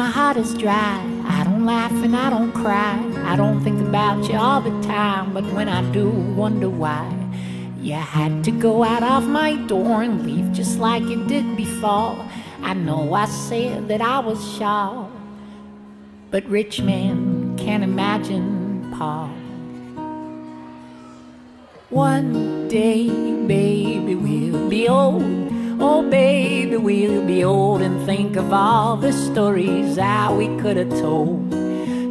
my heart is dry. I don't laugh and I don't cry. I don't think about you all the time, but when I do, wonder why. You had to go out of my door and leave just like you did before. I know I said that I was shy, but rich men can't imagine Paul. One day, baby, we'll be old. Oh, baby, we'll be old and think of all the stories that we could have told.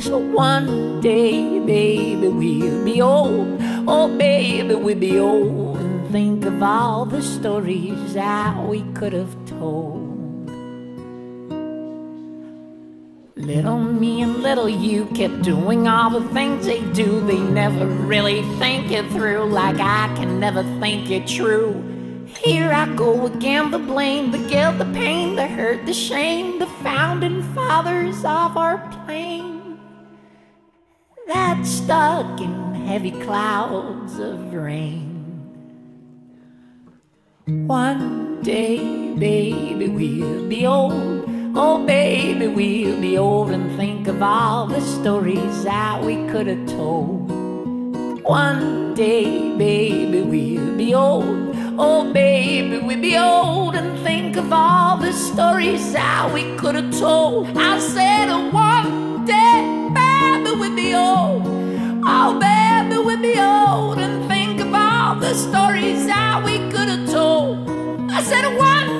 So one day, baby, we'll be old. Oh, baby, we'll be old and think of all the stories that we could have told. Little me and little you kept doing all the things they do. They never really think it through, like I can never think it true. Here I go again, the blame, the guilt, the pain, the hurt, the shame, the founding fathers of our plane. That stuck in heavy clouds of rain. One day, baby, we'll be old. Oh, baby, we'll be old and think of all the stories that we could have told. One day, baby, we'll be old. Oh, baby, we'd be old and think of all the stories that we could have told. I said, one day, baby, we'd be old. Oh, baby, we'd be old and think of all the stories that we could have told. I said, one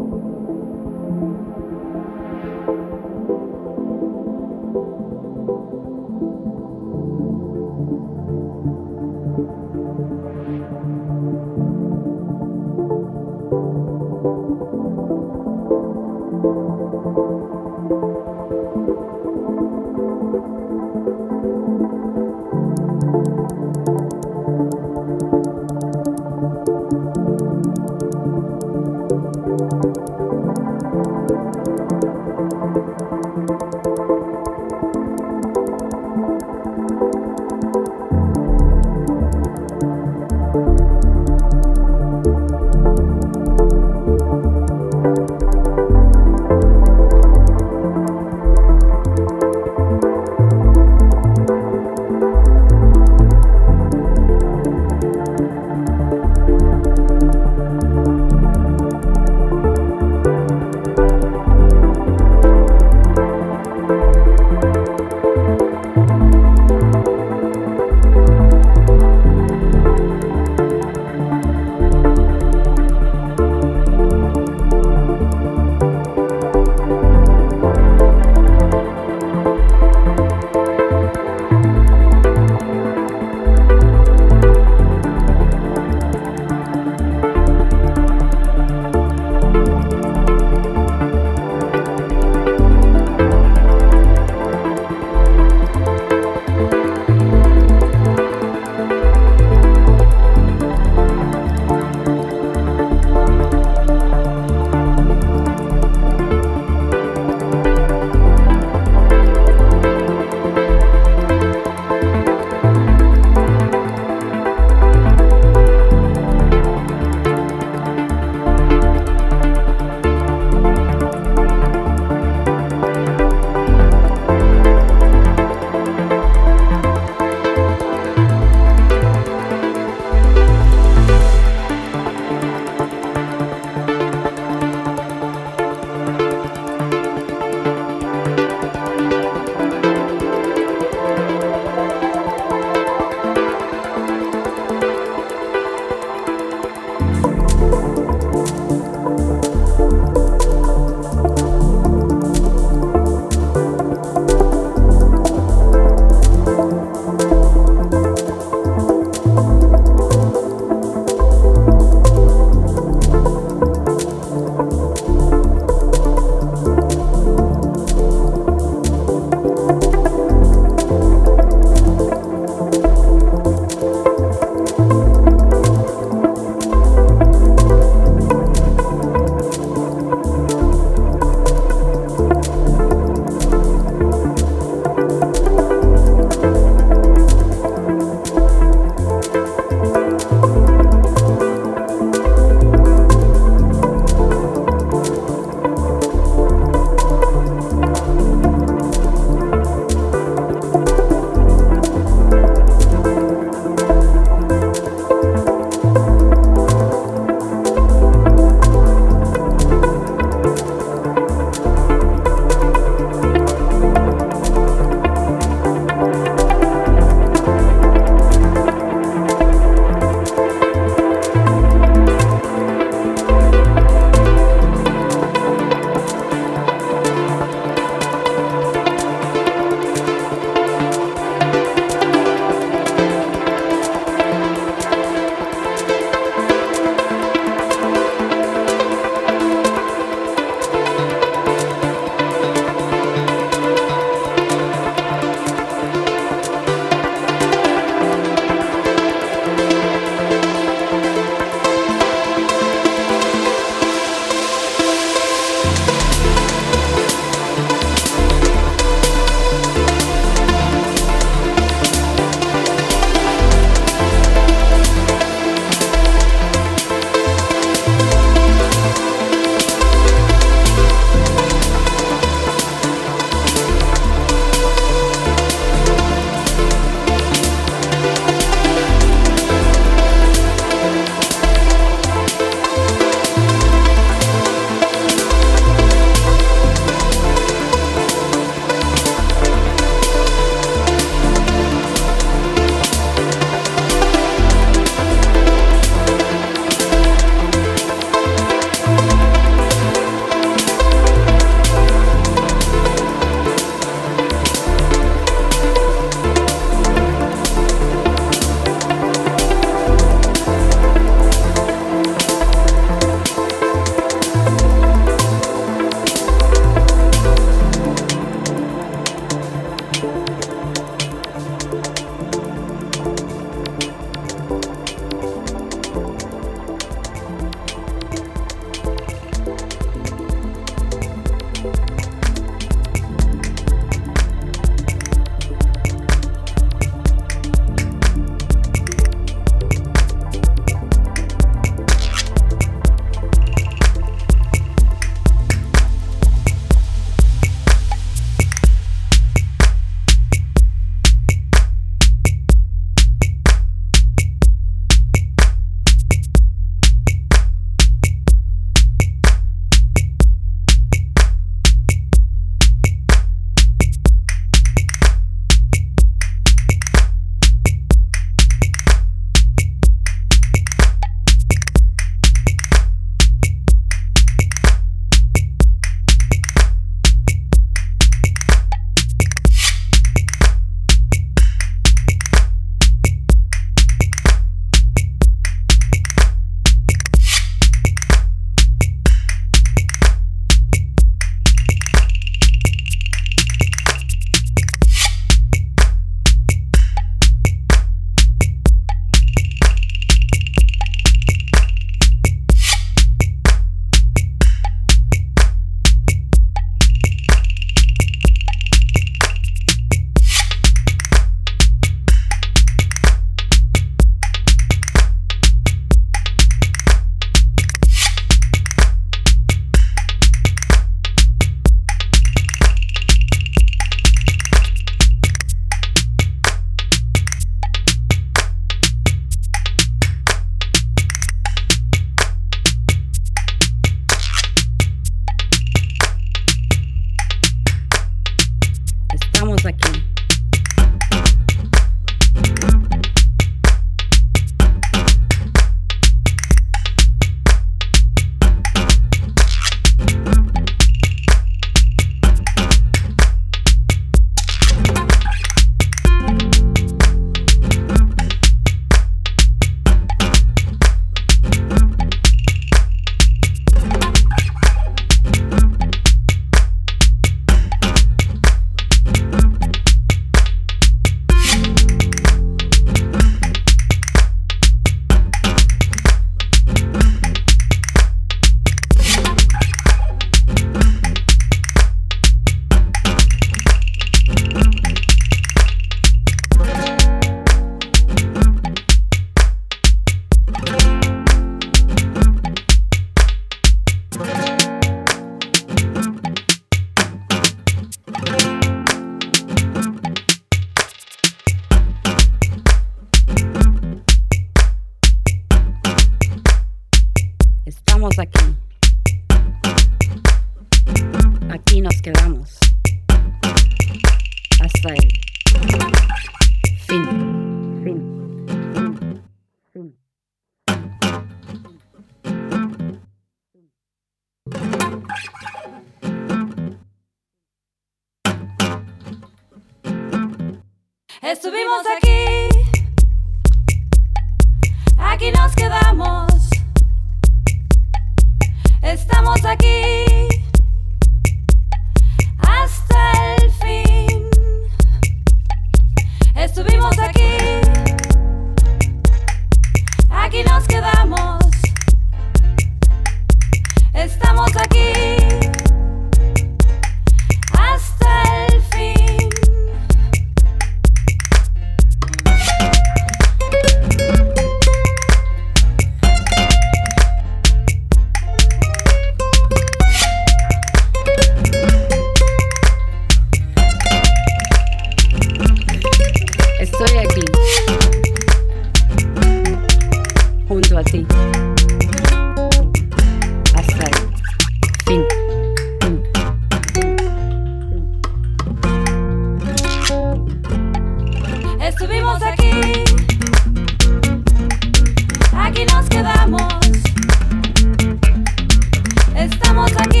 Estamos aquí.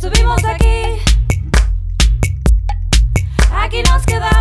Estuvimos aquí, aquí nos quedamos.